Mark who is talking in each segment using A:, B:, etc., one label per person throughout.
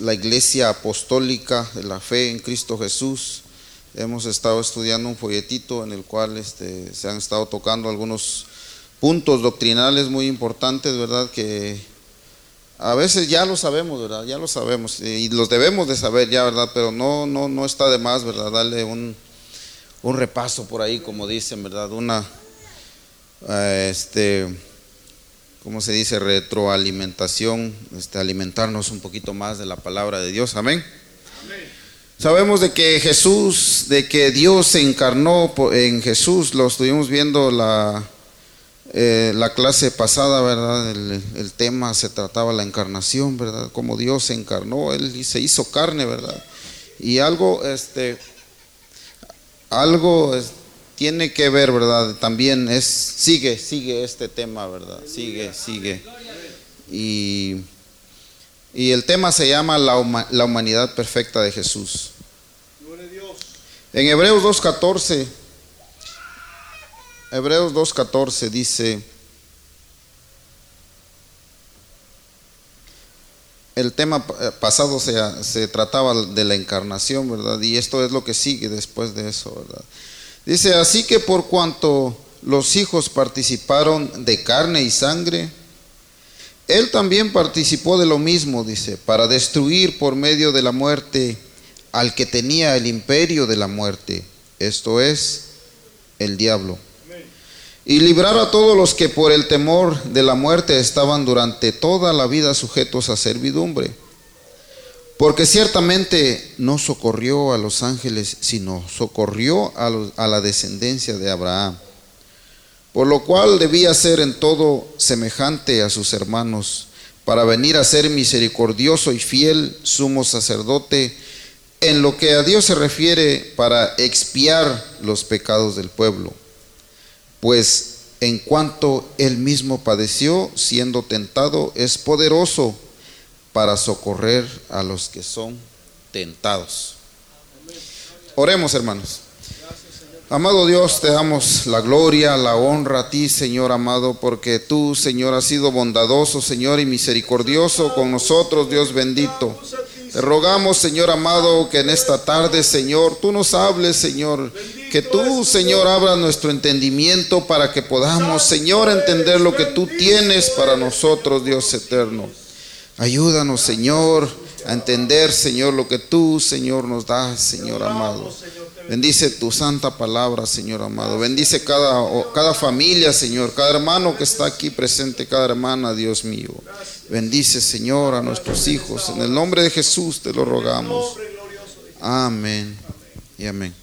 A: la iglesia apostólica de la fe en Cristo Jesús. Hemos estado estudiando un folletito en el cual este, se han estado tocando algunos puntos doctrinales muy importantes, ¿verdad? Que a veces ya lo sabemos, ¿verdad? Ya lo sabemos y los debemos de saber ya, ¿verdad? Pero no, no, no está de más, ¿verdad? Darle un, un repaso por ahí, como dicen, ¿verdad? Una, eh, este, ¿cómo se dice? Retroalimentación, este, alimentarnos un poquito más de la palabra de Dios, amén. Sabemos de que Jesús, de que Dios se encarnó en Jesús, lo estuvimos viendo la, eh, la clase pasada, ¿verdad? El, tema se trataba la encarnación, ¿verdad? Como Dios se encarnó, Él se hizo carne, ¿verdad? Y algo, este, algo tiene que ver, ¿verdad? También es, sigue, sigue este tema, ¿verdad? Sigue, sigue. Y y el tema se llama la, la humanidad perfecta de Jesús. En Hebreos 2.14, Hebreos 2.14 dice, el tema pasado se, se, trataba de la encarnación, ¿verdad? Y esto es lo que sigue después de eso, ¿verdad? Dice, así que por cuanto los hijos participaron de carne y sangre, él también participó de lo mismo, dice, para destruir por medio de la muerte al que tenía el imperio de la muerte, esto es, el diablo. Y librar a todos los que por el temor de la muerte estaban durante toda la vida sujetos a servidumbre. Porque ciertamente no socorrió a los ángeles, sino socorrió a, a la descendencia de Abraham por lo cual debía ser en todo semejante a sus hermanos, para venir a ser misericordioso y fiel sumo sacerdote en lo que a Dios se refiere para expiar los pecados del pueblo. Pues en cuanto él mismo padeció siendo tentado, es poderoso para socorrer a los que son tentados. Oremos, hermanos. Amado Dios, te damos la gloria, la honra a ti, Señor amado, porque tú, Señor, has sido bondadoso, Señor, y misericordioso con nosotros, Dios bendito. Te rogamos, Señor amado, que en esta tarde, Señor, tú nos hables, Señor. Que tú, Señor, abra nuestro entendimiento para que podamos, Señor, entender lo que tú tienes para nosotros, Dios eterno. Ayúdanos, Señor, a entender, Señor, lo que tú, Señor, nos das, Señor amado. Bendice tu santa palabra, Señor amado. Bendice cada, cada familia, Señor, cada hermano que está aquí presente, cada hermana, Dios mío. Bendice, Señor, a nuestros hijos. En el nombre de Jesús te lo rogamos. Amén y amén.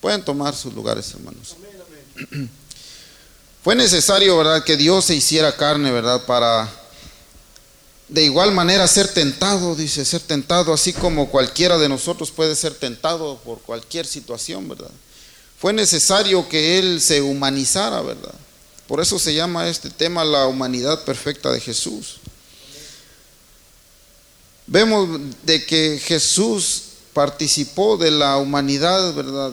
A: Pueden tomar sus lugares, hermanos. Fue necesario, ¿verdad?, que Dios se hiciera carne, ¿verdad?, para de igual manera ser tentado, dice, ser tentado, así como cualquiera de nosotros puede ser tentado por cualquier situación, ¿verdad? Fue necesario que Él se humanizara, ¿verdad? Por eso se llama este tema la humanidad perfecta de Jesús. Vemos de que Jesús participó de la humanidad, ¿verdad?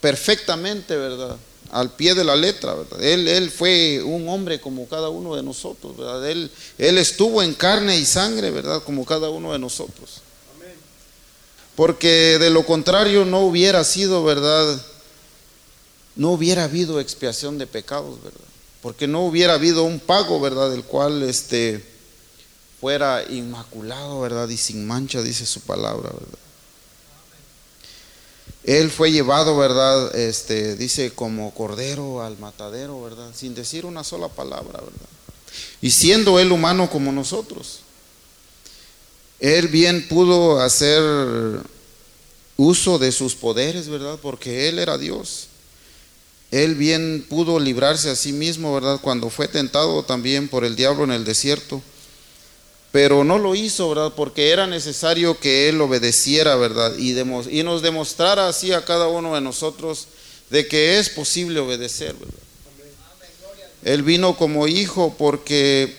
A: Perfectamente, ¿verdad? Al pie de la letra, ¿verdad? Él, él fue un hombre como cada uno de nosotros, ¿verdad? Él, él estuvo en carne y sangre, ¿verdad? Como cada uno de nosotros. Porque de lo contrario no hubiera sido, ¿verdad? No hubiera habido expiación de pecados, ¿verdad? Porque no hubiera habido un pago, ¿verdad? Del cual este fuera inmaculado, ¿verdad? Y sin mancha, dice su palabra, ¿verdad? Él fue llevado, ¿verdad? Este, dice como cordero al matadero, ¿verdad? Sin decir una sola palabra, ¿verdad? Y siendo él humano como nosotros. Él bien pudo hacer uso de sus poderes, ¿verdad? Porque él era Dios. Él bien pudo librarse a sí mismo, ¿verdad? Cuando fue tentado también por el diablo en el desierto. Pero no lo hizo, ¿verdad? Porque era necesario que Él obedeciera, ¿verdad? Y, y nos demostrara así a cada uno de nosotros de que es posible obedecer, ¿verdad? Él vino como hijo porque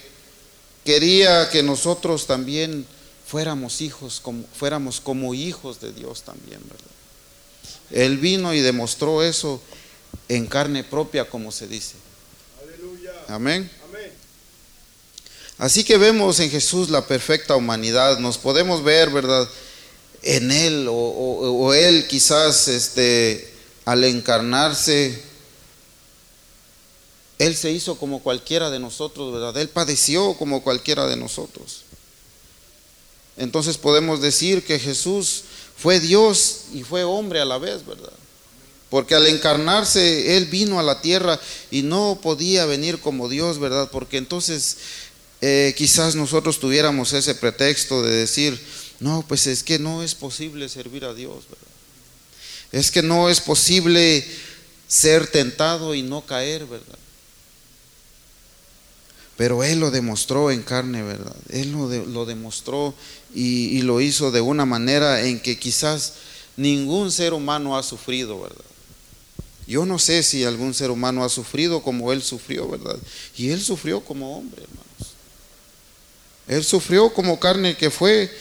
A: quería que nosotros también fuéramos hijos, como, fuéramos como hijos de Dios también, ¿verdad? Él vino y demostró eso en carne propia, como se dice. Amén. Así que vemos en Jesús la perfecta humanidad, nos podemos ver, ¿verdad? En Él o, Él quizás este, al encarnarse, Él se hizo como cualquiera de nosotros, ¿verdad? Él padeció como cualquiera de nosotros. Entonces podemos decir que Jesús fue Dios y fue hombre a la vez, ¿verdad? Porque al encarnarse, Él vino a la tierra y no podía venir como Dios, ¿verdad? Porque entonces eh, quizás nosotros tuviéramos ese pretexto de decir, no, pues es que no es posible servir a Dios, ¿verdad? Es que no es posible ser tentado y no caer, ¿verdad? Pero Él lo demostró en carne, ¿verdad? Él lo, demostró y, y lo hizo de una manera en que quizás ningún ser humano ha sufrido, ¿verdad? Yo no sé si algún ser humano ha sufrido como Él sufrió, ¿verdad? Y Él sufrió como hombre, hermanos. Él sufrió como carne que fue.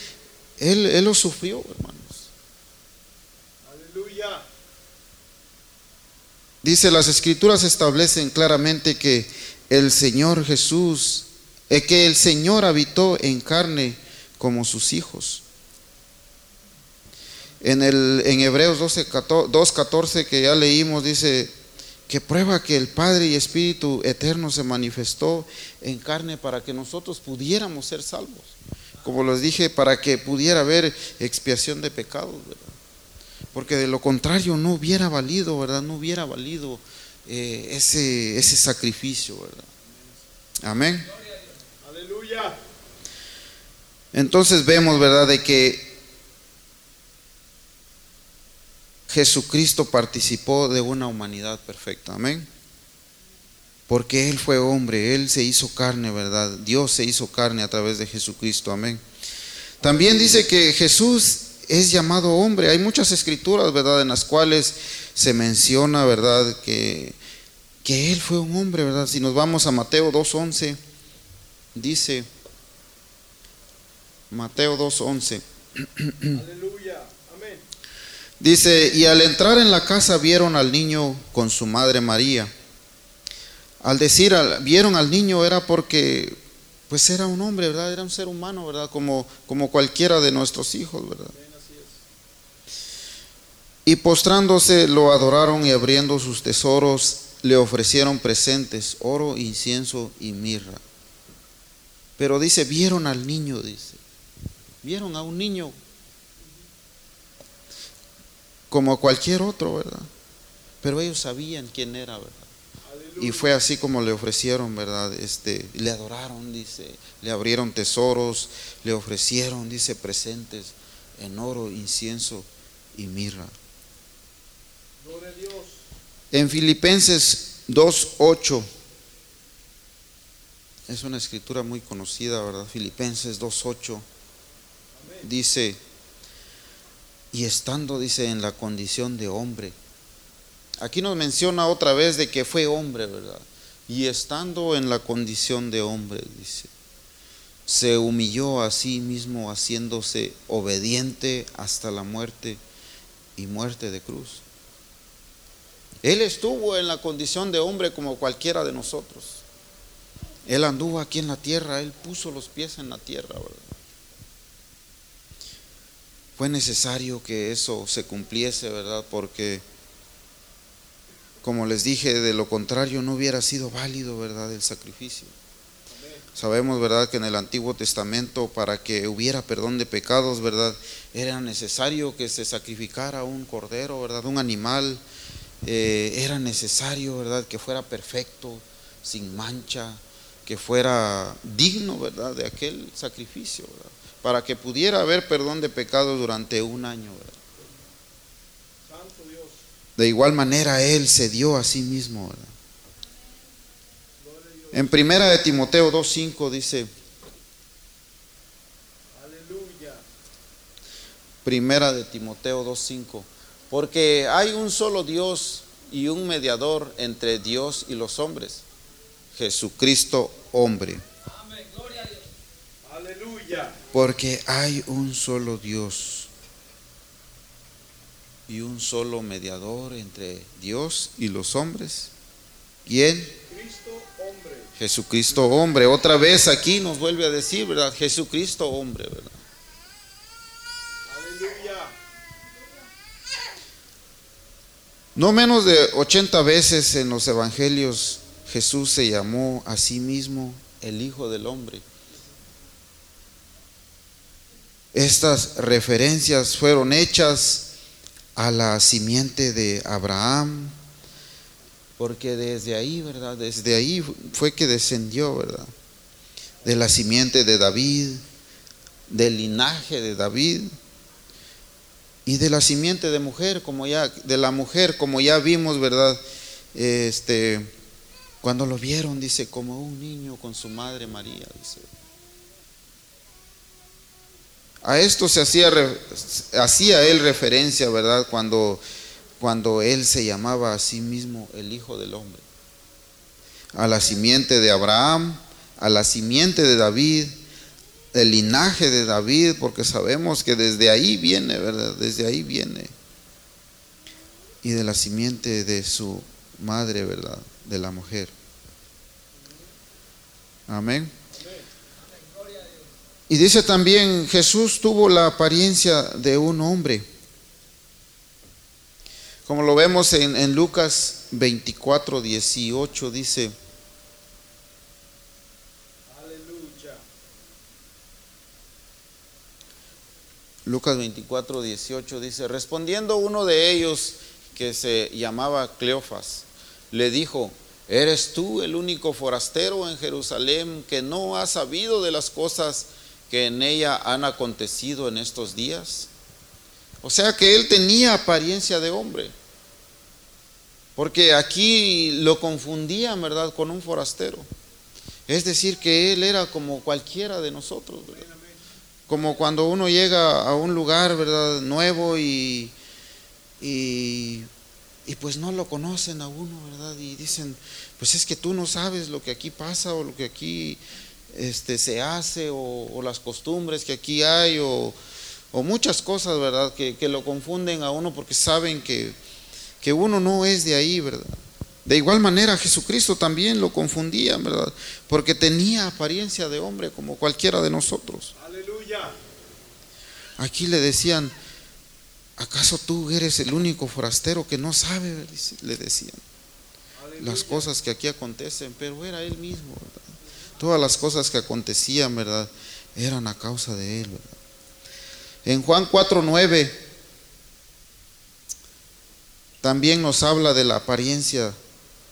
A: Él, él lo sufrió, hermanos. Aleluya. Dice, las escrituras establecen claramente que el Señor Jesús, es eh, que el Señor habitó en carne como sus hijos. En, el, en Hebreos 2.14 que ya leímos dice que prueba que el Padre y Espíritu Eterno se manifestó en carne para que nosotros pudiéramos ser salvos. Como les dije, para que pudiera haber expiación de pecados, ¿verdad? Porque de lo contrario no hubiera valido, ¿verdad? No hubiera valido eh, ese, ese sacrificio, ¿verdad? Amén. Aleluya. Entonces vemos, ¿verdad? De que Jesucristo participó de una humanidad perfecta. Amén. Porque Él fue hombre, Él se hizo carne, ¿verdad? Dios se hizo carne a través de Jesucristo. Amén. También dice que Jesús es llamado hombre. Hay muchas escrituras, ¿verdad? En las cuales se menciona, ¿verdad? Que, que Él fue un hombre, ¿verdad? Si nos vamos a Mateo 2.11, dice, Mateo 2.11. Aleluya. Dice, y al entrar en la casa vieron al niño con su madre María. Al decir, vieron al niño era porque, pues era un hombre, ¿verdad? Era un ser humano, ¿verdad? Como, como cualquiera de nuestros hijos, ¿verdad? Y postrándose lo adoraron y abriendo sus tesoros le ofrecieron presentes, oro, incienso y mirra. Pero dice, vieron al niño, dice. Vieron a un niño como cualquier otro, ¿verdad? Pero ellos sabían quién era, ¿verdad? Y fue así como le ofrecieron, ¿verdad? Este, le adoraron, dice, le abrieron tesoros, le ofrecieron, dice, presentes en oro, incienso y mirra. En Filipenses 2.8, es una escritura muy conocida, ¿verdad? Filipenses 2.8, dice, y estando, dice, en la condición de hombre. Aquí nos menciona otra vez de que fue hombre, ¿verdad? Y estando en la condición de hombre, dice, se humilló a sí mismo haciéndose obediente hasta la muerte y muerte de cruz. Él estuvo en la condición de hombre como cualquiera de nosotros. Él anduvo aquí en la tierra, él puso los pies en la tierra, ¿verdad? Fue necesario que eso se cumpliese, ¿verdad? Porque, como les dije, de lo contrario no hubiera sido válido, ¿verdad? El sacrificio. Sabemos, ¿verdad?, que en el Antiguo Testamento, para que hubiera perdón de pecados, ¿verdad?, era necesario que se sacrificara un cordero, ¿verdad?, un animal. Eh, era necesario, ¿verdad?, que fuera perfecto, sin mancha, que fuera digno, ¿verdad?, de aquel sacrificio, ¿verdad? Para que pudiera haber perdón de pecados durante un año. De igual manera Él se dio a sí mismo. En primera de Timoteo 2.5 dice, primera de Timoteo 2.5, porque hay un solo Dios y un mediador entre Dios y los hombres, Jesucristo hombre porque hay un solo Dios y un solo mediador entre Dios y los hombres. ¿Quién? Hombre. Jesucristo hombre. Otra vez aquí nos vuelve a decir, ¿verdad? Jesucristo hombre, ¿verdad? No menos de 80 veces en los evangelios Jesús se llamó a sí mismo el Hijo del Hombre. Estas referencias fueron hechas a la simiente de Abraham, porque desde ahí, ¿verdad? Desde ahí fue que descendió, ¿verdad? De la simiente de David, del linaje de David y de la simiente de mujer, como ya de la mujer, como ya vimos, ¿verdad? Este cuando lo vieron dice como un niño con su madre María, dice. A esto se hacía hacía él referencia, ¿verdad? Cuando cuando él se llamaba a sí mismo el Hijo del Hombre. A la simiente de Abraham, a la simiente de David, el linaje de David, porque sabemos que desde ahí viene, ¿verdad? Desde ahí viene. Y de la simiente de su madre, ¿verdad? De la mujer. Amén. Y dice también, Jesús tuvo la apariencia de un hombre. Como lo vemos en, Lucas 24, 18, dice, Lucas 24, 18 dice, respondiendo uno de ellos que se llamaba Cleofas, le dijo, ¿eres tú el único forastero en Jerusalén que no ha sabido de las cosas que en ella han acontecido en estos días? O sea que él tenía apariencia de hombre. Porque aquí lo confundían, ¿verdad?, con un forastero. Es decir, que él era como cualquiera de nosotros, Como cuando uno llega a un lugar, ¿verdad?, nuevo y, y, pues no lo conocen a uno, ¿verdad? Y dicen, pues es que tú no sabes lo que aquí pasa o lo que aquí este, se hace o, las costumbres que aquí hay o, muchas cosas, ¿verdad? Que, que lo confunden a uno porque saben que que uno no es de ahí, ¿verdad? De igual manera Jesucristo también lo confundía, ¿verdad? Porque tenía apariencia de hombre como cualquiera de nosotros. Aleluya. Aquí le decían, ¿acaso tú eres el único forastero que no sabe? Le decían. Las cosas que aquí acontecen, pero era él mismo, ¿verdad? Todas las cosas que acontecían, ¿verdad? Eran a causa de él. En Juan 4:9 también nos habla de la apariencia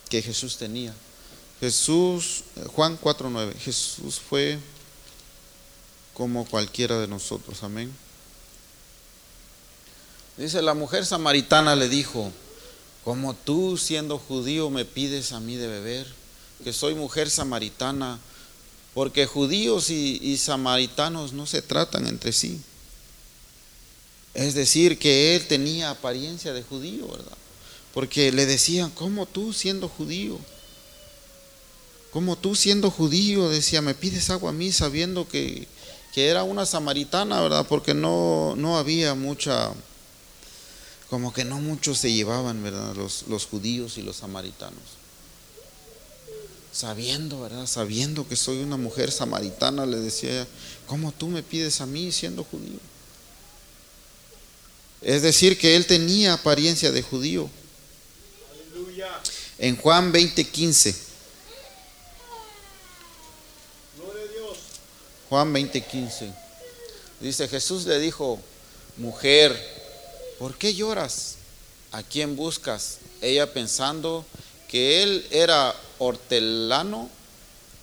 A: que Jesús tenía. Jesús, Juan 4.9, Jesús fue como cualquiera de nosotros, amén. Dice, la mujer samaritana le dijo, como tú siendo judío me pides a mí de beber, que soy mujer samaritana, porque judíos y, samaritanos no se tratan entre sí. Es decir, que él tenía apariencia de judío, ¿verdad? Porque le decían, ¿cómo tú siendo judío? ¿Cómo tú siendo judío? Decía, me pides agua a mí sabiendo que, era una samaritana, ¿verdad? Porque no, no había mucha, como que no muchos se llevaban, ¿verdad? Los, los judíos y los samaritanos. Sabiendo, ¿verdad? Sabiendo que soy una mujer samaritana, le decía, ¿cómo tú me pides a mí siendo judío? Es decir, que él tenía apariencia de judío. En Juan 20:15. Juan 20:15. Dice, Jesús le dijo, mujer, ¿por qué lloras? ¿A quién buscas? Ella pensando que él era hortelano,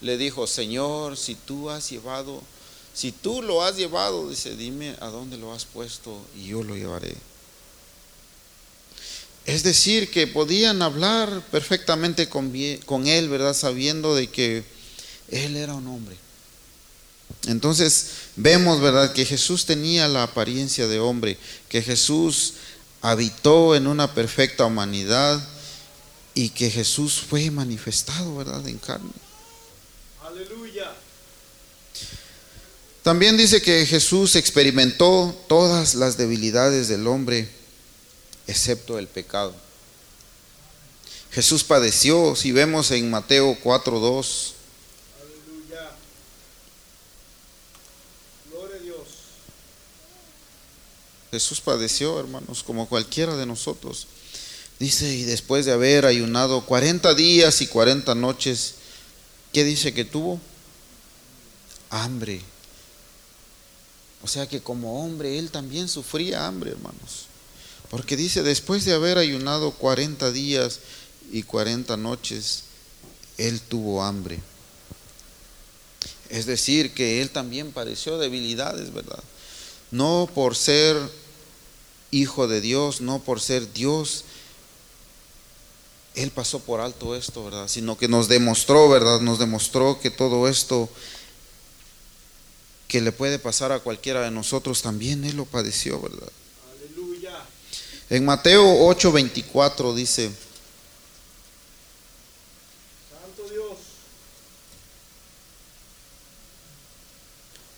A: le dijo, Señor, si tú has llevado, si tú lo has llevado, dice, dime a dónde lo has puesto y yo lo llevaré. Es decir, que podían hablar perfectamente con, él, ¿verdad? Sabiendo de que él era un hombre. Entonces vemos, ¿verdad? Que Jesús tenía la apariencia de hombre, que Jesús habitó en una perfecta humanidad y que Jesús fue manifestado, ¿verdad? En carne. Aleluya. También dice que Jesús experimentó todas las debilidades del hombre, excepto el pecado. Jesús padeció, si vemos en Mateo 4.2. Jesús padeció, hermanos, como cualquiera de nosotros. Dice, y después de haber ayunado 40 días y 40 noches, ¿qué dice que tuvo? Hambre. O sea que como hombre él también sufría hambre, hermanos. Porque dice, después de haber ayunado 40 días y 40 noches, él tuvo hambre. Es decir, que él también padeció debilidades, ¿verdad? No por ser hijo de Dios, no por ser Dios, él pasó por alto esto, ¿verdad? Sino que nos demostró, ¿verdad? Nos demostró que todo esto que le puede pasar a cualquiera de nosotros también Él lo padeció, ¿verdad? Aleluya. En Mateo 8:24 dice, Santo Dios.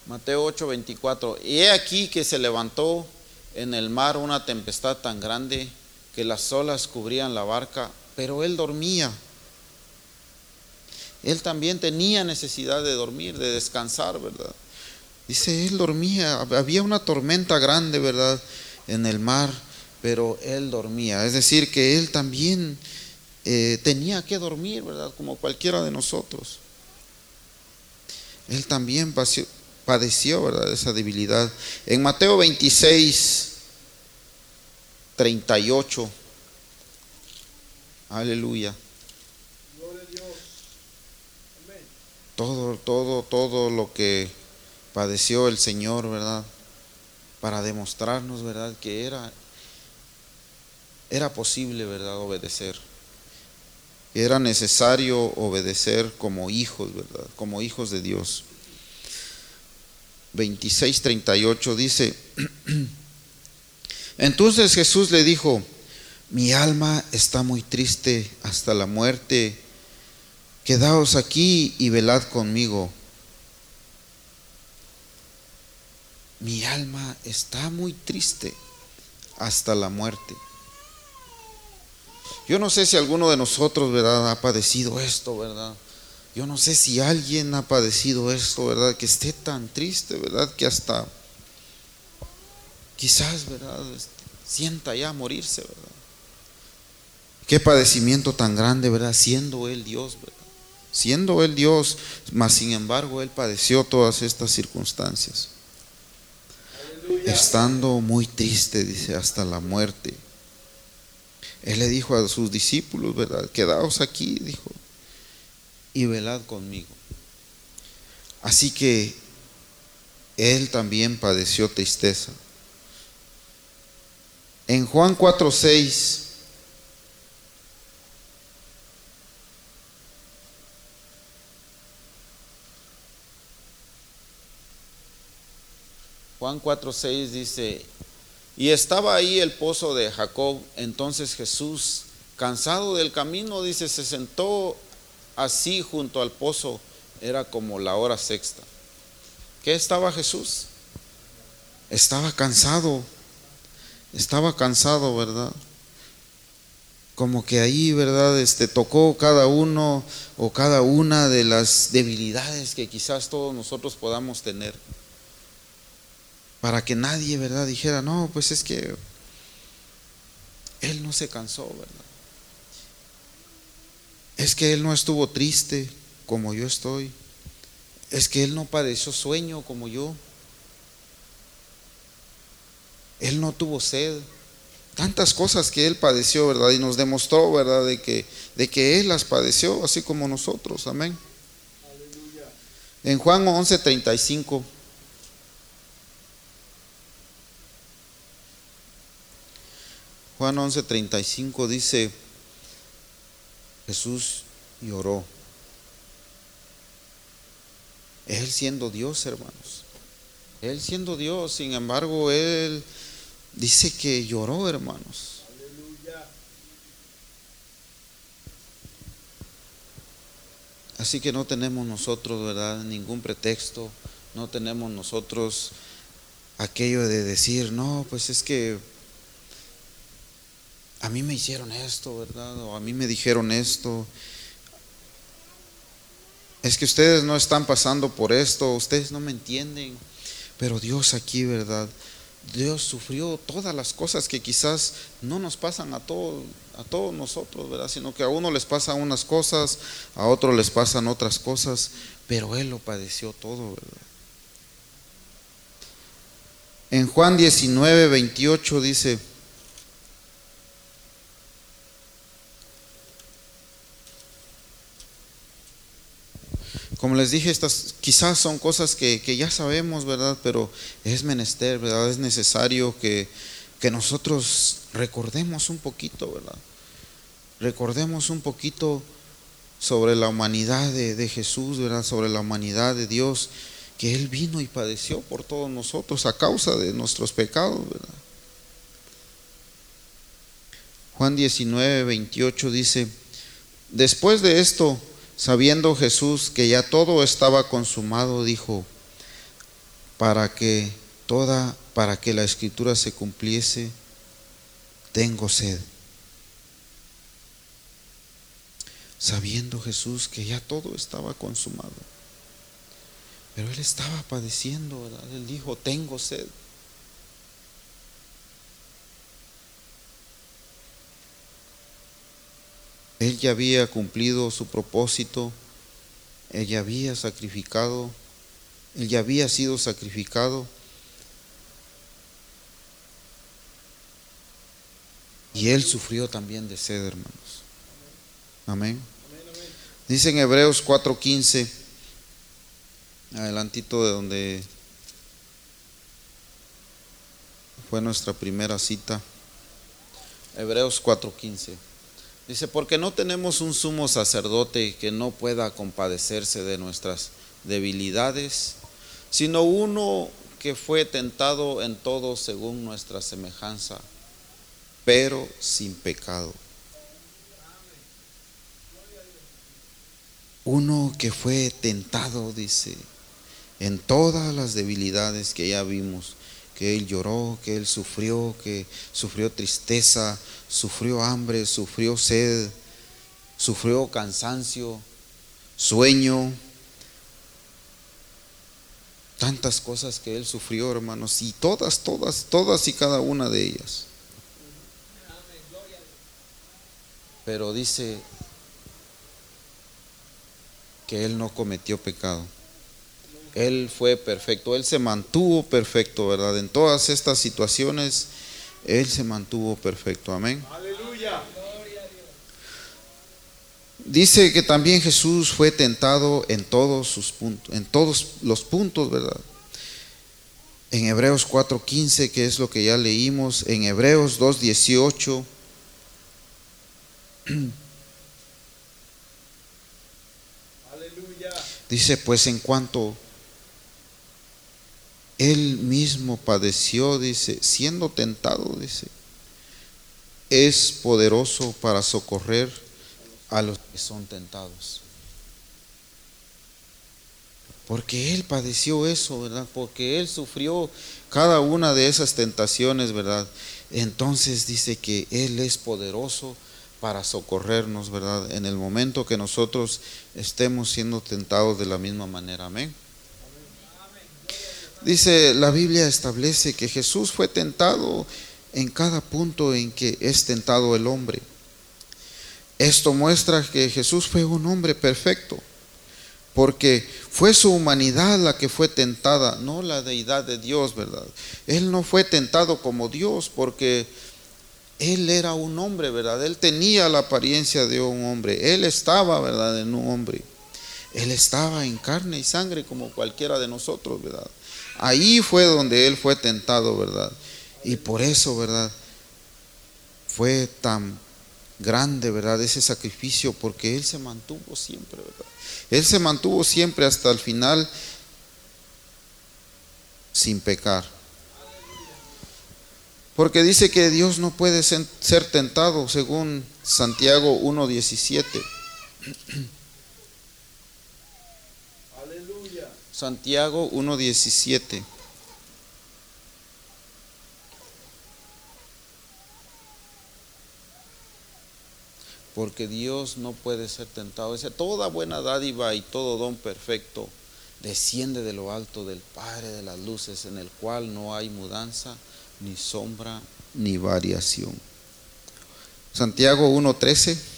A: Mateo 8:24, y he aquí que se levantó en el mar una tempestad tan grande que las olas cubrían la barca pero él dormía. Él también tenía necesidad de dormir, de descansar, ¿verdad? Dice, él dormía, había una tormenta grande, ¿verdad? En el mar, pero él dormía. Es decir, que él también eh, tenía que dormir, ¿verdad? Como cualquiera de nosotros. Él también padeció, padeció, ¿verdad? Esa debilidad. En Mateo 26, 38. Aleluya. Todo, todo, todo lo que padeció el Señor, ¿verdad? Para demostrarnos, ¿verdad? Que era, era posible, ¿verdad? Obedecer. Era necesario obedecer como hijos, ¿verdad? Como hijos de Dios. 26:38 dice, entonces Jesús le dijo, mi alma está muy triste hasta la muerte, quedaos aquí y velad conmigo. Mi alma está muy triste hasta la muerte. Yo no sé si alguno de nosotros, ¿verdad?, ha padecido esto, ¿verdad? Yo no sé si alguien ha padecido esto, ¿verdad? Que esté tan triste, ¿verdad? Que hasta quizás, ¿verdad? Sienta ya morirse, ¿verdad? Qué padecimiento tan grande, ¿verdad? Siendo Él Dios, ¿verdad? Siendo Él Dios, mas sin embargo Él padeció todas estas circunstancias. Estando muy triste, dice, hasta la muerte. Él le dijo a sus discípulos, ¿verdad? Quedaos aquí, dijo, y velad conmigo. Así que Él también padeció tristeza. En Juan 4:6 Juan 4:6 dice, y estaba ahí el pozo de Jacob, entonces Jesús, cansado del camino, dice, se sentó así junto al pozo, era como la hora sexta. ¿Qué estaba Jesús? Estaba cansado, estaba cansado, ¿verdad? Como que ahí, ¿verdad? Este tocó cada uno o cada una de las debilidades que quizás todos nosotros podamos tener para que nadie, ¿verdad?, dijera, no, pues es que él no se cansó, ¿verdad? Es que él no estuvo triste como yo estoy. Es que él no padeció sueño como yo. Él no tuvo sed. Tantas cosas que él padeció, ¿verdad? Y nos demostró, ¿verdad? De que, de que él las padeció, así como nosotros. Amén. En Juan 11:35 Juan 11:35 dice, Jesús lloró. Él siendo Dios, hermanos. Él siendo Dios, sin embargo, Él dice que lloró, hermanos. Así que no tenemos nosotros, ¿verdad? Ningún pretexto. No tenemos nosotros aquello de decir, no, pues es que a mí me hicieron esto, ¿verdad? O a mí me dijeron esto. Es que ustedes no están pasando por esto, ustedes no me entienden. Pero Dios aquí, ¿verdad? Dios sufrió todas las cosas que quizás no nos pasan a todos, a todos nosotros, ¿verdad? Sino que a uno les pasan unas cosas, a otro les pasan otras cosas, pero Él lo padeció todo, ¿verdad? En Juan 19, 28 dice, Como les dije, estas quizás son cosas que, ya sabemos, ¿verdad? Pero es menester, ¿verdad? Es necesario que, nosotros recordemos un poquito, ¿verdad? Recordemos un poquito sobre la humanidad de, de, Jesús, ¿verdad? Sobre la humanidad de Dios, que Él vino y padeció por todos nosotros a causa de nuestros pecados, ¿verdad? Juan 19, 28 dice, después de esto, Sabiendo Jesús que ya todo estaba consumado, dijo, para que toda, para que la escritura se cumpliese, tengo sed. Sabiendo Jesús que ya todo estaba consumado. Pero él estaba padeciendo. Él dijo, tengo sed. Él ya había cumplido su propósito, Él ya había sacrificado, Él ya había sido sacrificado. Y Él sufrió también de sed, hermanos. Amén. Dice en Hebreos 4:15, adelantito de donde fue nuestra primera cita. Hebreos 4:15. Dice, porque no tenemos un sumo sacerdote que no pueda compadecerse de nuestras debilidades, sino uno que fue tentado en todo según nuestra semejanza, pero sin pecado. Uno que fue tentado, dice, en todas las debilidades que ya vimos, que él lloró, que él sufrió, que sufrió tristeza, sufrió hambre, sufrió sed, sufrió cansancio, sueño, tantas cosas que él sufrió, hermanos, y todas, todas, todas y cada una de ellas. Pero dice que él no cometió pecado. Él fue perfecto, Él se mantuvo perfecto, ¿verdad? En todas estas situaciones, Él se mantuvo perfecto. Amén. Aleluya. Dice que también Jesús fue tentado en todos sus puntos, en todos los puntos, ¿verdad? En Hebreos 4:15, que es lo que ya leímos, en Hebreos 2:18. Dice, pues en cuanto él mismo padeció, dice, siendo tentado, dice, es poderoso para socorrer a los que son tentados. Porque Él padeció eso, ¿verdad? Porque Él sufrió cada una de esas tentaciones, ¿verdad? Entonces dice que Él es poderoso para socorrernos, ¿verdad? En el momento que nosotros estemos siendo tentados de la misma manera. Amén. Dice, la Biblia establece que Jesús fue tentado en cada punto en que es tentado el hombre. Esto muestra que Jesús fue un hombre perfecto, porque fue su humanidad la que fue tentada, no la deidad de Dios, ¿verdad? Él no fue tentado como Dios, porque él era un hombre, ¿verdad? Él tenía la apariencia de un hombre, él estaba, ¿verdad?, en un hombre. Él estaba en carne y sangre como cualquiera de nosotros, ¿verdad? Ahí fue donde él fue tentado, ¿verdad? Y por eso, ¿verdad? Fue tan grande, ¿verdad? Ese sacrificio, porque él se mantuvo siempre, ¿verdad? Él se mantuvo siempre hasta el final sin pecar. Porque dice que Dios no puede ser tentado, según Santiago 1.17. Santiago 1.17. Porque Dios no puede ser tentado. Dice, toda buena dádiva y todo don perfecto desciende de lo alto del Padre de las luces, en el cual no hay mudanza ni sombra, ni variación. Santiago 1.13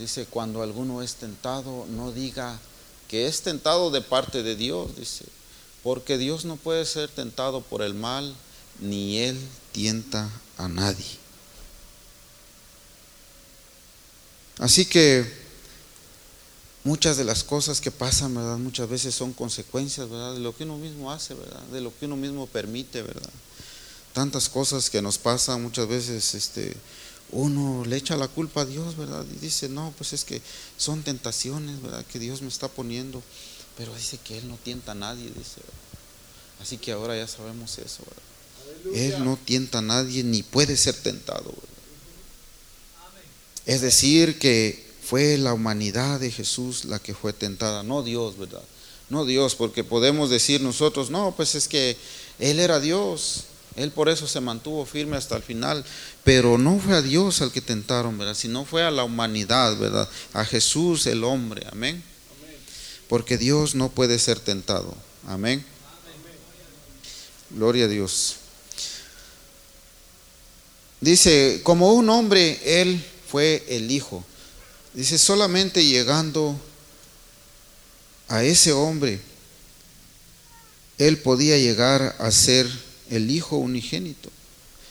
A: dice, cuando alguno es tentado, no diga que es tentado de parte de Dios, dice, porque Dios no puede ser tentado por el mal, ni Él tienta a nadie. Así que muchas de las cosas que pasan, ¿verdad? Muchas veces son consecuencias, ¿verdad? De lo que uno mismo hace, ¿verdad? De lo que uno mismo permite, ¿verdad? Tantas cosas que nos pasan, muchas veces, este, uno le echa la culpa a Dios, ¿verdad? Y dice, no, pues es que son tentaciones, ¿verdad? Que Dios me está poniendo, pero dice que Él no tienta a nadie, dice. Así que ahora ya sabemos eso, ¿verdad? Él no tienta a nadie ni puede ser tentado, ¿verdad? Es decir, que fue la humanidad de Jesús la que fue tentada, no Dios, ¿verdad? No Dios, porque podemos decir nosotros, no, pues es que Él era Dios, Él por eso se mantuvo firme hasta el final, pero no fue a Dios al que tentaron, ¿verdad? Sino fue a la humanidad, ¿verdad? A Jesús el hombre, amén. Porque Dios no puede ser tentado, amén. Gloria a Dios. Dice, como un hombre, Él fue el Hijo. Dice, solamente llegando a ese hombre, él podía llegar a ser el Hijo unigénito.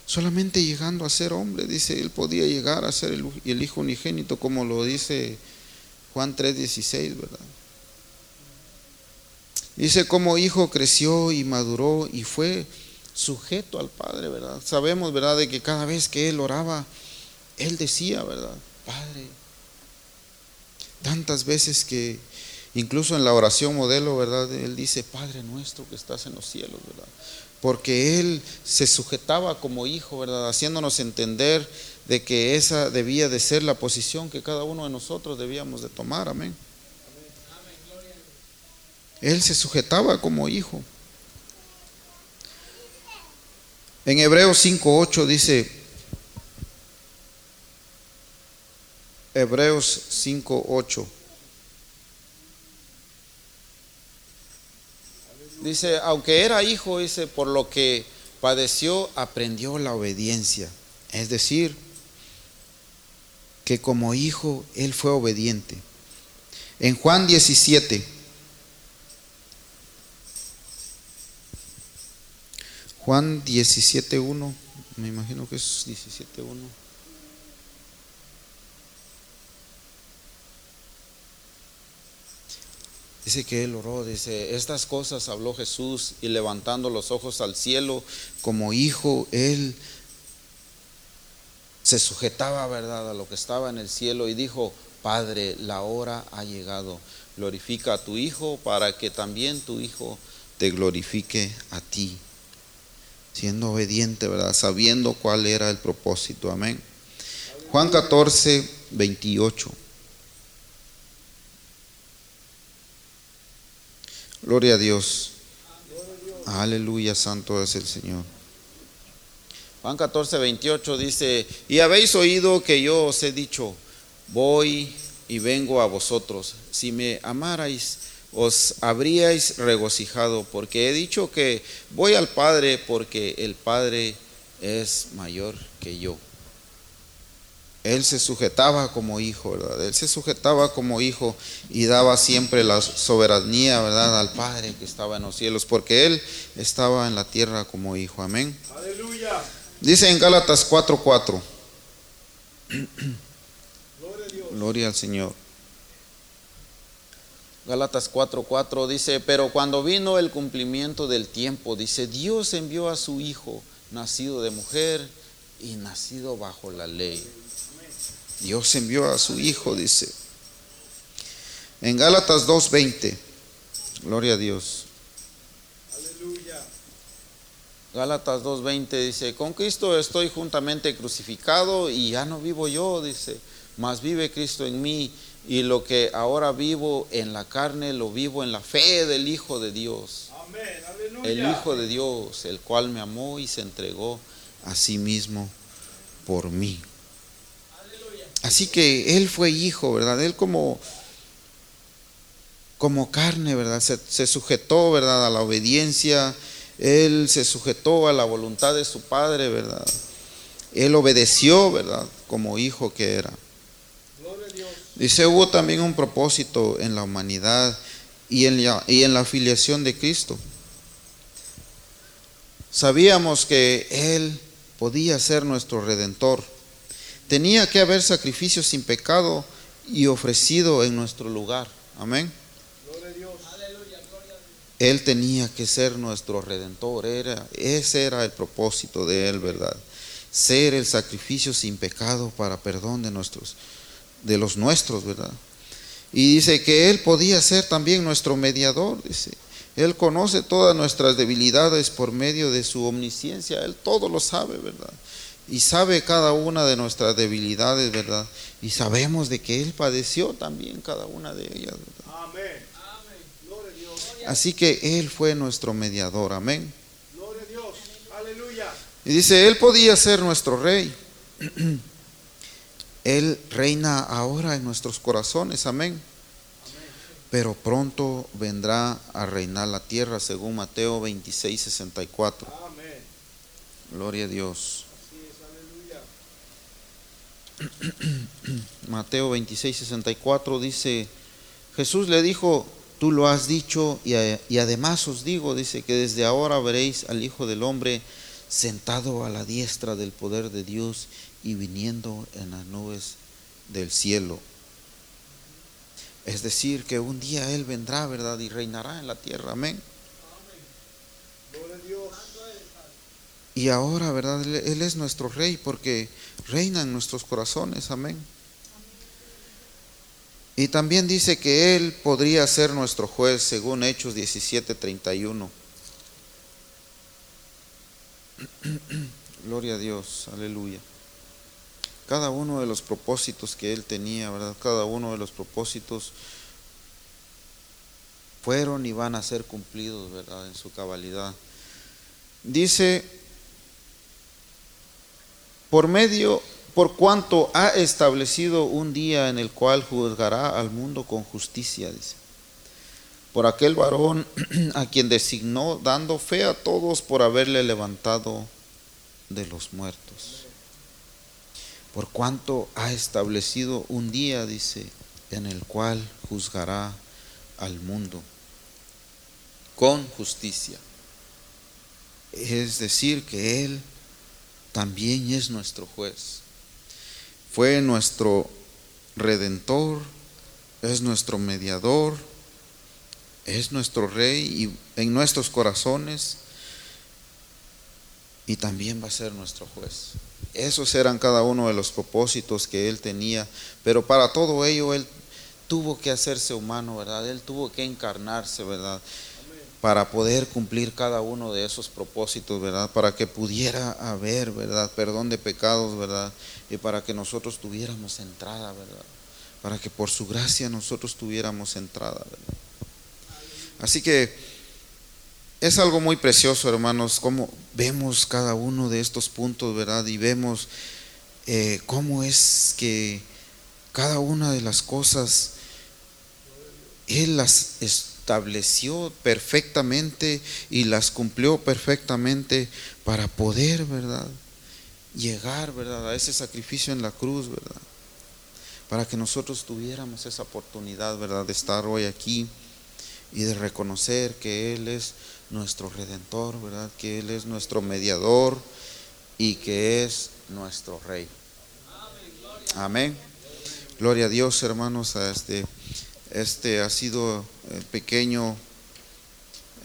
A: Solamente llegando a ser hombre, dice, él podía llegar a ser el, Hijo unigénito, como lo dice Juan 3:16, ¿verdad? Dice, como hijo creció y maduró y fue sujeto al Padre, ¿verdad? Sabemos, ¿verdad?, de que cada vez que él oraba, él decía, ¿verdad? Padre, Tantas veces que incluso en la oración modelo, ¿verdad? Él dice, Padre nuestro que estás en los cielos, ¿verdad? Porque Él se sujetaba como hijo, ¿verdad? Haciéndonos entender de que esa debía de ser la posición que cada uno de nosotros debíamos de tomar, amén. Él se sujetaba como hijo. En Hebreos 5.8 dice, Hebreos 5:8. Dice, aunque era hijo, dice, por lo que padeció, aprendió la obediencia. Es decir, que como hijo él fue obediente. En Juan 17, Juan 17.1, me imagino que es 17.1. Dice que él oró, dice, estas cosas habló Jesús y levantando los ojos al cielo como hijo, él se sujetaba, ¿verdad?, a lo que estaba en el cielo y dijo, Padre, la hora ha llegado, glorifica a tu Hijo para que también tu Hijo te glorifique a ti, siendo obediente, ¿verdad?, sabiendo cuál era el propósito, amén. Juan 14, 28. Gloria a Dios. Aleluya, santo es el Señor. Juan 14, 28 dice, y habéis oído que yo os he dicho, voy y vengo a vosotros. Si me amarais, os habríais regocijado, porque he dicho que voy al Padre, porque el Padre es mayor que yo. Él se sujetaba como hijo, ¿verdad? Él se sujetaba como hijo y daba siempre la soberanía, ¿verdad? Al Padre que estaba en los cielos, porque Él estaba en la tierra como hijo. Amén. Aleluya. Dice en Gálatas 4:4. Gloria, Gloria al Señor. Gálatas 4:4 dice, pero cuando vino el cumplimiento del tiempo, dice, Dios envió a su Hijo, nacido de mujer y nacido bajo la ley Dios envió a su Hijo, dice. En Gálatas 2.20, gloria a Dios. Aleluya. Gálatas 2.20 dice, con Cristo estoy juntamente crucificado y ya no vivo yo, dice, mas vive Cristo en mí y lo que ahora vivo en la carne lo vivo en la fe del Hijo de Dios. Amén. El Hijo de Dios, el cual me amó y se entregó a sí mismo por mí. Así que él fue hijo, ¿verdad? Él como como carne, ¿verdad? Se, sujetó, ¿verdad? A la obediencia, Él se sujetó a la voluntad de su Padre, ¿verdad? Él obedeció, ¿verdad? Como hijo que era. Dice, hubo también un propósito en la humanidad y en la, y en la filiación de Cristo. Sabíamos que Él podía ser nuestro redentor. Tenía que haber sacrificio sin pecado y ofrecido en nuestro lugar. Amén. Él tenía que ser nuestro redentor. Era, ese era el propósito de Él, ¿verdad? Ser el sacrificio sin pecado para perdón de nuestros de los nuestros, ¿verdad? Y dice que Él podía ser también nuestro mediador, dice. Él conoce todas nuestras debilidades por medio de su omnisciencia, Él todo lo sabe, ¿verdad? Y sabe cada una de nuestras debilidades, ¿verdad? Y sabemos de que Él padeció también cada una de ellas, ¿verdad? Amén. Así que Él fue nuestro mediador, amén. Gloria a Dios, aleluya. Y dice, Él podía ser nuestro rey. Él reina ahora en nuestros corazones, amén. Pero pronto vendrá a reinar la tierra, según Mateo 26, 64. Amén. Gloria a Dios. Mateo 26, 64 dice, Jesús le dijo, tú lo has dicho y, y, además os digo, dice que desde ahora veréis al Hijo del Hombre sentado a la diestra del poder de Dios y viniendo en las nubes del cielo. Es decir, que un día Él vendrá, ¿verdad? Y reinará en la tierra. Amén. Y ahora, ¿verdad? Él es nuestro rey porque reina en nuestros corazones. Amén. Y también dice que Él podría ser nuestro juez según Hechos 17:31. Gloria a Dios, aleluya cada uno de los propósitos que él tenía, ¿verdad? Cada uno de los propósitos fueron y van a ser cumplidos, ¿verdad? En su cabalidad. Dice, por medio, por cuanto ha establecido un día en el cual juzgará al mundo con justicia, dice. Por aquel varón a quien designó, dando fe a todos por haberle levantado de los muertos por cuanto ha establecido un día, dice, en el cual juzgará al mundo con justicia. Es decir, que Él también es nuestro juez. Fue nuestro redentor, es nuestro mediador, es nuestro rey y en nuestros corazones y también va a ser nuestro juez. Esos eran cada uno de los propósitos que él tenía, pero para todo ello él tuvo que hacerse humano, ¿verdad? Él tuvo que encarnarse, ¿verdad? Para poder cumplir cada uno de esos propósitos, ¿verdad? Para que pudiera haber, ¿verdad? Perdón de pecados, ¿verdad? Y para que nosotros tuviéramos entrada, ¿verdad? Para que por su gracia nosotros tuviéramos entrada, ¿verdad? Así que es algo muy precioso, hermanos, cómo vemos cada uno de estos puntos, ¿verdad? Y vemos eh, cómo es que cada una de las cosas Él las estableció perfectamente y las cumplió perfectamente para poder, ¿verdad? Llegar, ¿verdad? A ese sacrificio en la cruz, ¿verdad? Para que nosotros tuviéramos esa oportunidad, ¿verdad? De estar hoy aquí y de reconocer que Él es nuestro redentor, ¿verdad? Que Él es nuestro mediador y que es nuestro rey. Amén. Gloria a Dios, hermanos. A este, este ha sido el pequeño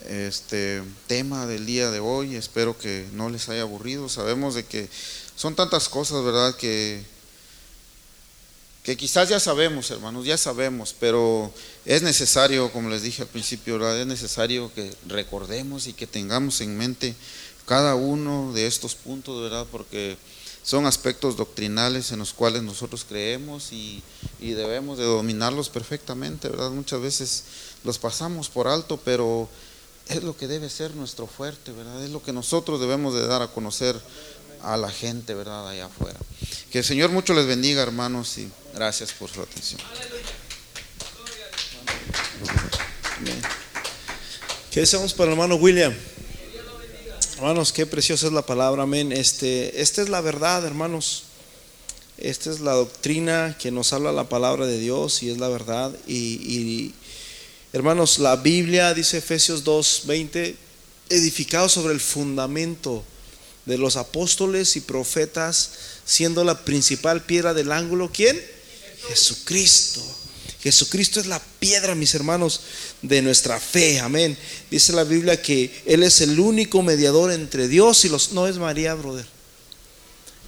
A: este tema del día de hoy. Espero que no les haya aburrido. Sabemos de que son tantas cosas, ¿verdad? Que que quizás ya sabemos, hermanos, ya sabemos, pero es necesario, como les dije al principio, es necesario que recordemos y que tengamos en mente cada uno de estos puntos, ¿verdad? Porque son aspectos doctrinales en los cuales nosotros creemos y, y, debemos de dominarlos perfectamente, ¿verdad? Muchas veces los pasamos por alto, pero es lo que debe ser nuestro fuerte, ¿verdad? Es lo que nosotros debemos de dar a conocer a la gente, ¿verdad? Allá afuera. Que el Señor mucho les bendiga, hermanos, y gracias por su atención.
B: ¿Qué deseamos para el hermano William? Hermanos, qué preciosa es la palabra, amén. Este, esta es la verdad, hermanos. Esta es la doctrina que nos habla la palabra de Dios y es la verdad. Y, hermanos, la Biblia dice Efesios 2, 20, edificado sobre el fundamento de los apóstoles y profetas, siendo la principal piedra del ángulo, ¿quién? Jesucristo. Jesucristo es la piedra, mis hermanos, de nuestra fe. Amén. Dice la Biblia que Él es el único mediador entre Dios y los... No es María, brother.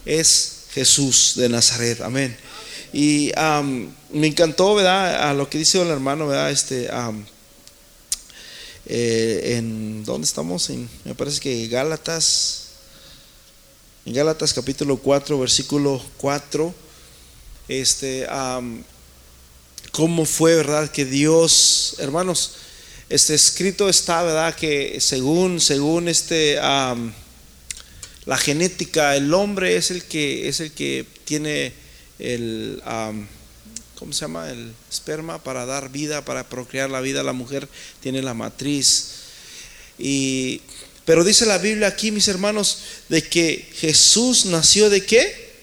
B: Es Jesús de Nazaret. Amén. Y me encantó, ¿verdad? A lo que dice el hermano, ¿verdad? Este, eh, en ¿dónde estamos? Me parece que Gálatas, en Gálatas capítulo 4, versículo 4, este, cómo fue, ¿verdad? Que Dios, hermanos, este escrito está, ¿verdad? Que según, según este, la genética, el hombre es el que, es el que tiene el, ¿cómo se llama? El esperma para dar vida, para procrear la vida. La mujer tiene la matriz. Y, pero dice la Biblia aquí, mis hermanos, de que Jesús nació de qué?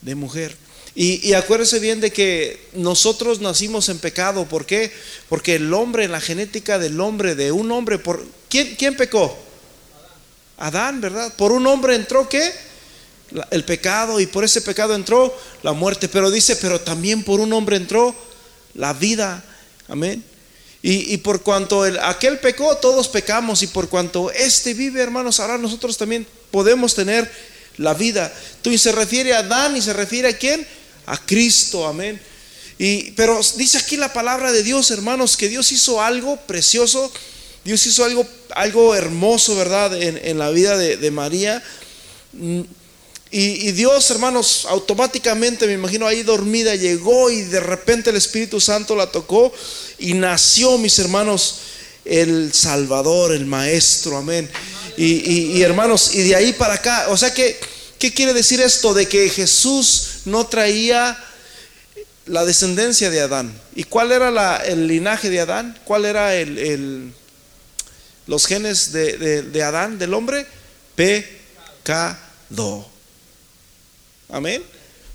B: De mujer. Y, acuérdense bien de que nosotros nacimos en pecado. ¿Por qué? Porque el hombre, la genética del hombre, de un hombre, por ¿quién, quién pecó? Adán, ¿verdad? Por un hombre entró qué? El pecado y por ese pecado entró la muerte. Pero dice, pero también por un hombre entró la vida. Amén. Y, por cuanto el, aquel pecó, todos pecamos. Y por cuanto este vive, hermanos, ahora nosotros también podemos tener la vida. Tú se refiere a Adán y se refiere a quién? A Cristo, amén. Y, pero dice aquí la palabra de Dios, hermanos, que Dios hizo algo precioso, Dios hizo algo, algo hermoso, ¿verdad? En, la vida de, María. Mm, y, y, Dios, hermanos, automáticamente, me imagino ahí dormida, llegó y de repente el Espíritu Santo la tocó y nació, mis hermanos, el Salvador, el Maestro, amén. Y, y hermanos, y de ahí para acá, o sea que ¿Qué quiere decir esto? De que Jesús no traía la descendencia de Adán. ¿Y cuál era el linaje de Adán? ¿Cuál era los genes de, Adán, del hombre? Pecado. Amén.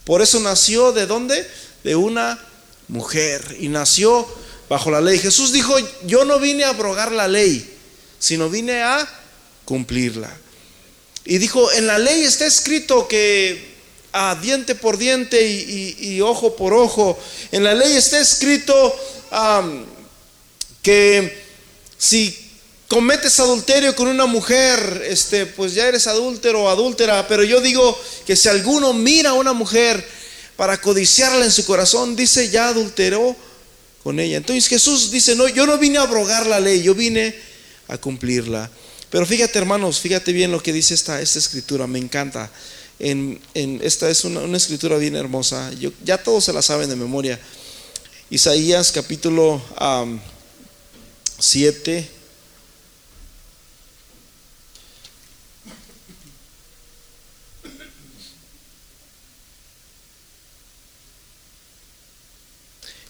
B: Por eso nació de dónde? De una mujer. Y nació bajo la ley. Jesús dijo, yo no vine a abrogar la ley, sino vine a cumplirla. Y dijo, en la ley está escrito que a diente por diente y, ojo por ojo. En la ley está escrito que si cometes adulterio con una mujer, este, pues ya eres adúltero o adúltera. Pero yo digo que si alguno mira a una mujer para codiciarla en su corazón, dice ya adulteró con ella. Entonces Jesús dice, no, yo no vine a abrogar la ley, yo vine a cumplirla. Pero fíjate hermanos, fíjate bien lo que dice esta, esta escritura, me encanta. En, esta es una, escritura bien hermosa, Yo, ya todos se la saben de memoria. Isaías capítulo 7.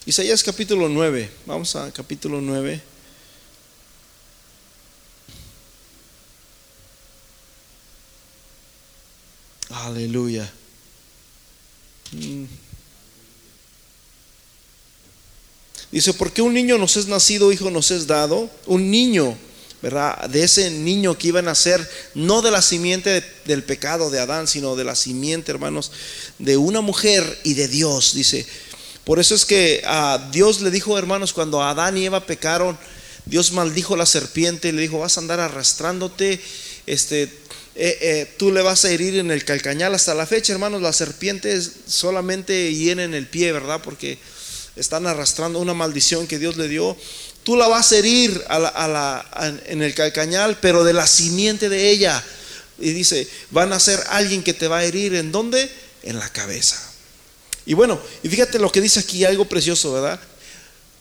B: Isaías capítulo 9, vamos a capítulo 9. Aleluya. Mm. Dice, porque un niño nos es nacido, hijo nos es dado, un niño, ¿verdad? De ese niño que iba a nacer, no de la simiente del pecado de Adán, sino de la simiente, hermanos, de una mujer y de Dios, dice. Por eso es que a Dios le dijo, hermanos, cuando Adán y Eva pecaron, Dios maldijo a la serpiente y le dijo, vas a andar arrastrándote, este, eh, eh, tú le vas a herir en el calcañal. Hasta la fecha, hermanos, las serpientes solamente hieren el pie, ¿verdad? Porque están arrastrando una maldición que Dios le dio. Tú la vas a herir en el calcañal, pero de la simiente de ella. Y dice, van a ser alguien que te va a herir. ¿En dónde? En la cabeza. Y bueno, y fíjate lo que dice aquí, algo precioso, ¿verdad?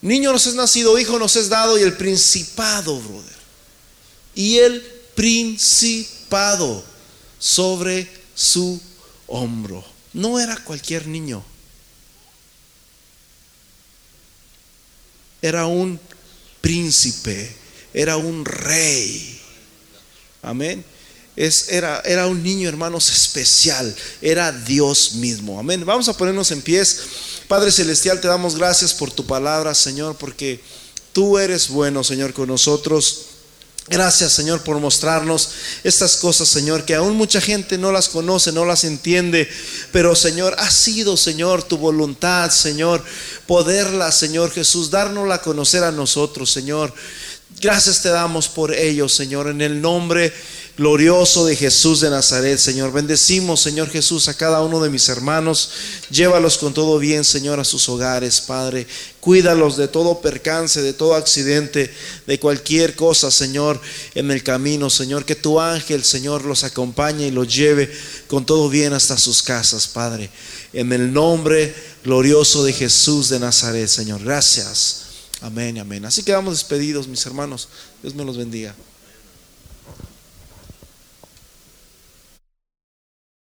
B: Niño nos es nacido, hijo nos es dado y el principado, brother. Y el principado sobre su hombro. No era cualquier niño. Era un príncipe, era un rey. Amén. Es, era, era un niño, hermanos, especial. Era Dios mismo. Amén. Vamos a ponernos en pies. Padre Celestial, te damos gracias por tu palabra, Señor, porque tú eres bueno, Señor, con nosotros. Gracias, Señor, por mostrarnos estas cosas, Señor, que aún mucha gente no las conoce, no las entiende, pero, Señor, ha sido, Señor, tu voluntad, Señor, poderla, Señor Jesús, dárnosla a conocer a nosotros, Señor. Gracias te damos por ello, Señor, en el nombre glorioso de Jesús de Nazaret, Señor. Bendecimos, Señor Jesús, a cada uno de mis hermanos. Llévalos con todo bien, Señor, a sus hogares, Padre. Cuídalos de todo percance, de todo accidente, de cualquier cosa, Señor, en el camino, Señor. Que tu ángel, Señor, los acompañe y los lleve con todo bien hasta sus casas, Padre. En el nombre glorioso de Jesús de Nazaret, Señor. Gracias. Amén, amén. Así quedamos despedidos, mis hermanos. Dios me los bendiga.